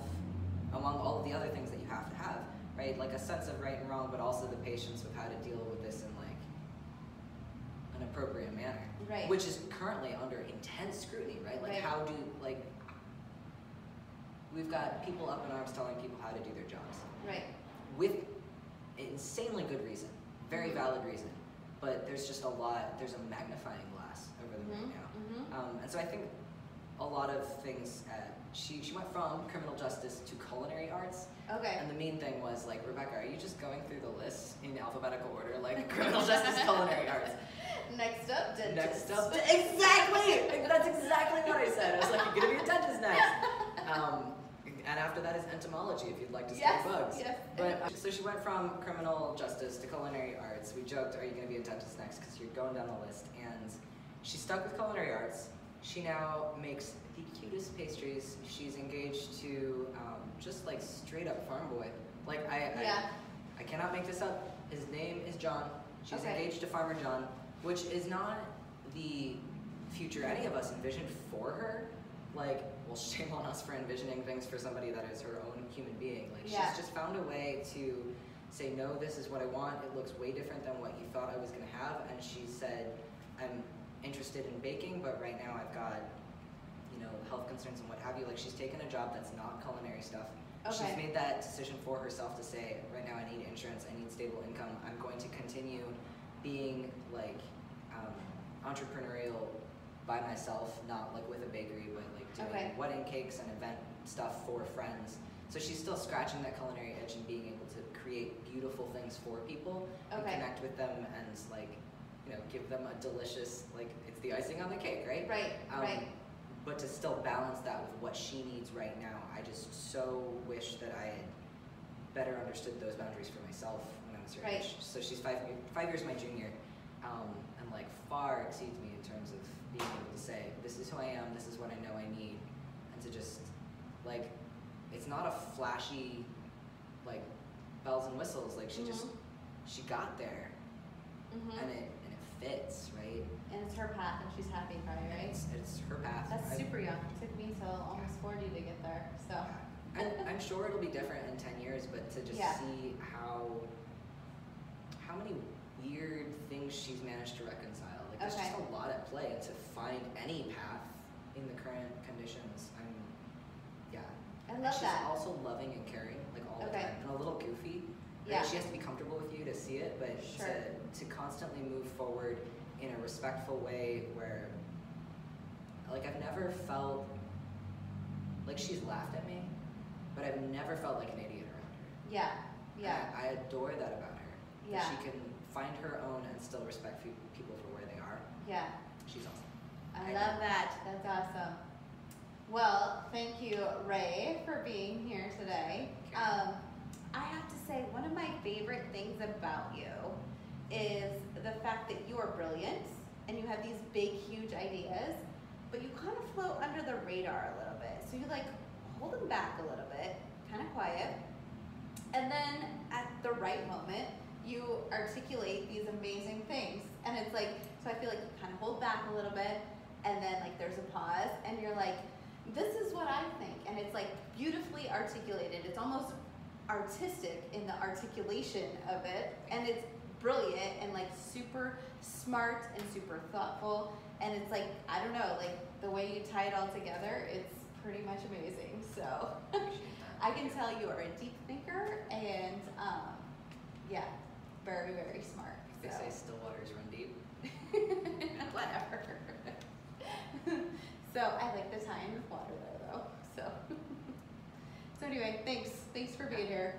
[SPEAKER 2] among all of the other things that you have to have, right? Like a sense of right and wrong, but also the patience with how to deal with this in like an appropriate manner.
[SPEAKER 1] Right.
[SPEAKER 2] Which is currently under intense scrutiny, right? Like
[SPEAKER 1] Right.
[SPEAKER 2] how do like we've got people up in arms telling people how to do their jobs
[SPEAKER 1] Right.
[SPEAKER 2] with insanely good reason, very valid reason. But there's just a lot. There's a magnifying glass over them right
[SPEAKER 1] Mhm.
[SPEAKER 2] now.
[SPEAKER 1] Mhm.
[SPEAKER 2] Um, and so I think a lot of things. At, she she went from criminal justice to culinary arts,
[SPEAKER 1] Okay.
[SPEAKER 2] and the mean thing was like, Rebecca, are you just going through the list in alphabetical order, like criminal justice, culinary arts?
[SPEAKER 1] Next up, dentist.
[SPEAKER 2] Next up, exactly. That's exactly what I said. I was like, you're gonna be a dentist next. Um, and after that is entomology, if you'd like to study
[SPEAKER 1] Yes,
[SPEAKER 2] bugs.
[SPEAKER 1] yes.
[SPEAKER 2] But uh, so she went from criminal justice to culinary arts. We joked, "Are you going to be a dentist next?" Because you're going down the list. And she stuck with culinary arts. She now makes the cutest pastries. She's engaged to um, just like straight up farm boy. Like I, I,
[SPEAKER 1] Yeah.
[SPEAKER 2] I cannot make this up. His name is John. She's
[SPEAKER 1] Okay.
[SPEAKER 2] engaged to Farmer John, which is not the future any of us envisioned for her. Like, well, shame on us for envisioning things for somebody that is her own human being. Like,
[SPEAKER 1] Yeah.
[SPEAKER 2] she's just found a way to say, no, this is what I want. It looks way different than what you thought I was going to have. And she said, I'm interested in baking, but right now I've got, you know, health concerns and what have you. Like, she's taken a job that's not culinary stuff.
[SPEAKER 1] Okay.
[SPEAKER 2] She's made that decision for herself to say, right now I need insurance, I need stable income. I'm going to continue being like um, entrepreneurial by myself, not like with a bakery, but like doing
[SPEAKER 1] Okay.
[SPEAKER 2] wedding cakes and event stuff for friends. So she's still scratching that culinary itch and being able to create beautiful things for people and connect with them and like, you know, give them a delicious like it's the icing on the cake, right?
[SPEAKER 1] Right.
[SPEAKER 2] Um,
[SPEAKER 1] right.
[SPEAKER 2] But to still balance that with what she needs right now, I just so wish that I had better understood those boundaries for myself when I was her
[SPEAKER 1] Right.
[SPEAKER 2] age. So she's five five years my junior, um, and like far exceeds me in terms of being able to say, this is who I am, this is what I know I need, and to just like, it's not a flashy, like bells and whistles. Like she just
[SPEAKER 1] Mhm.
[SPEAKER 2] she got there,
[SPEAKER 1] Mhm.
[SPEAKER 2] and it and it fits, right?
[SPEAKER 1] And it's her path, and she's happy right?
[SPEAKER 2] It's, it's her path.
[SPEAKER 1] That's
[SPEAKER 2] I-
[SPEAKER 1] super young. It took me till almost 40 to get there. So,
[SPEAKER 2] I'm, I'm sure it'll be different in 10 years, but to just
[SPEAKER 1] Yeah.
[SPEAKER 2] see how how many weird things she's managed to reconcile. There's
[SPEAKER 1] Okay.
[SPEAKER 2] just a lot at play to find any path in the current conditions. I'm yeah.
[SPEAKER 1] I
[SPEAKER 2] And
[SPEAKER 1] love
[SPEAKER 2] she's
[SPEAKER 1] that.
[SPEAKER 2] also loving and caring, like all the time. And a little goofy. right?
[SPEAKER 1] Yeah.
[SPEAKER 2] She has to be comfortable with you to see it, but
[SPEAKER 1] Sure.
[SPEAKER 2] to, to constantly move forward in a respectful way where like I've never felt like she's laughed at me, but I've never felt like an idiot around her.
[SPEAKER 1] Yeah. Yeah.
[SPEAKER 2] I, I adore that about her.
[SPEAKER 1] Yeah.
[SPEAKER 2] She can find her own and still respect people for where they are.
[SPEAKER 1] Yeah.
[SPEAKER 2] She's awesome.
[SPEAKER 1] I love that. That's awesome. Well, thank you, Rai, for being here today. Um, I have to say, one of my favorite things about you is the fact that you are brilliant and you have these big, huge ideas, but you kind of float under the radar a little bit. So you like hold them back a little bit, kind of quiet, and then at the right moment, you articulate these amazing things. And it's like, so I feel like you kind of hold back a little bit, and then like there's a pause, and you're like, this is what I think. And it's like beautifully articulated. It's almost artistic in the articulation of it, and it's brilliant and like super smart and super thoughtful. And it's like, I don't know, like the way you tie it all together, it's pretty much amazing. So I can tell you are a deep thinker and um, yeah, very, very smart.
[SPEAKER 2] They
[SPEAKER 1] So.
[SPEAKER 2] say still waters run deep.
[SPEAKER 1] Whatever. so I like the time with water there though. So so anyway, thanks. Thanks for being here.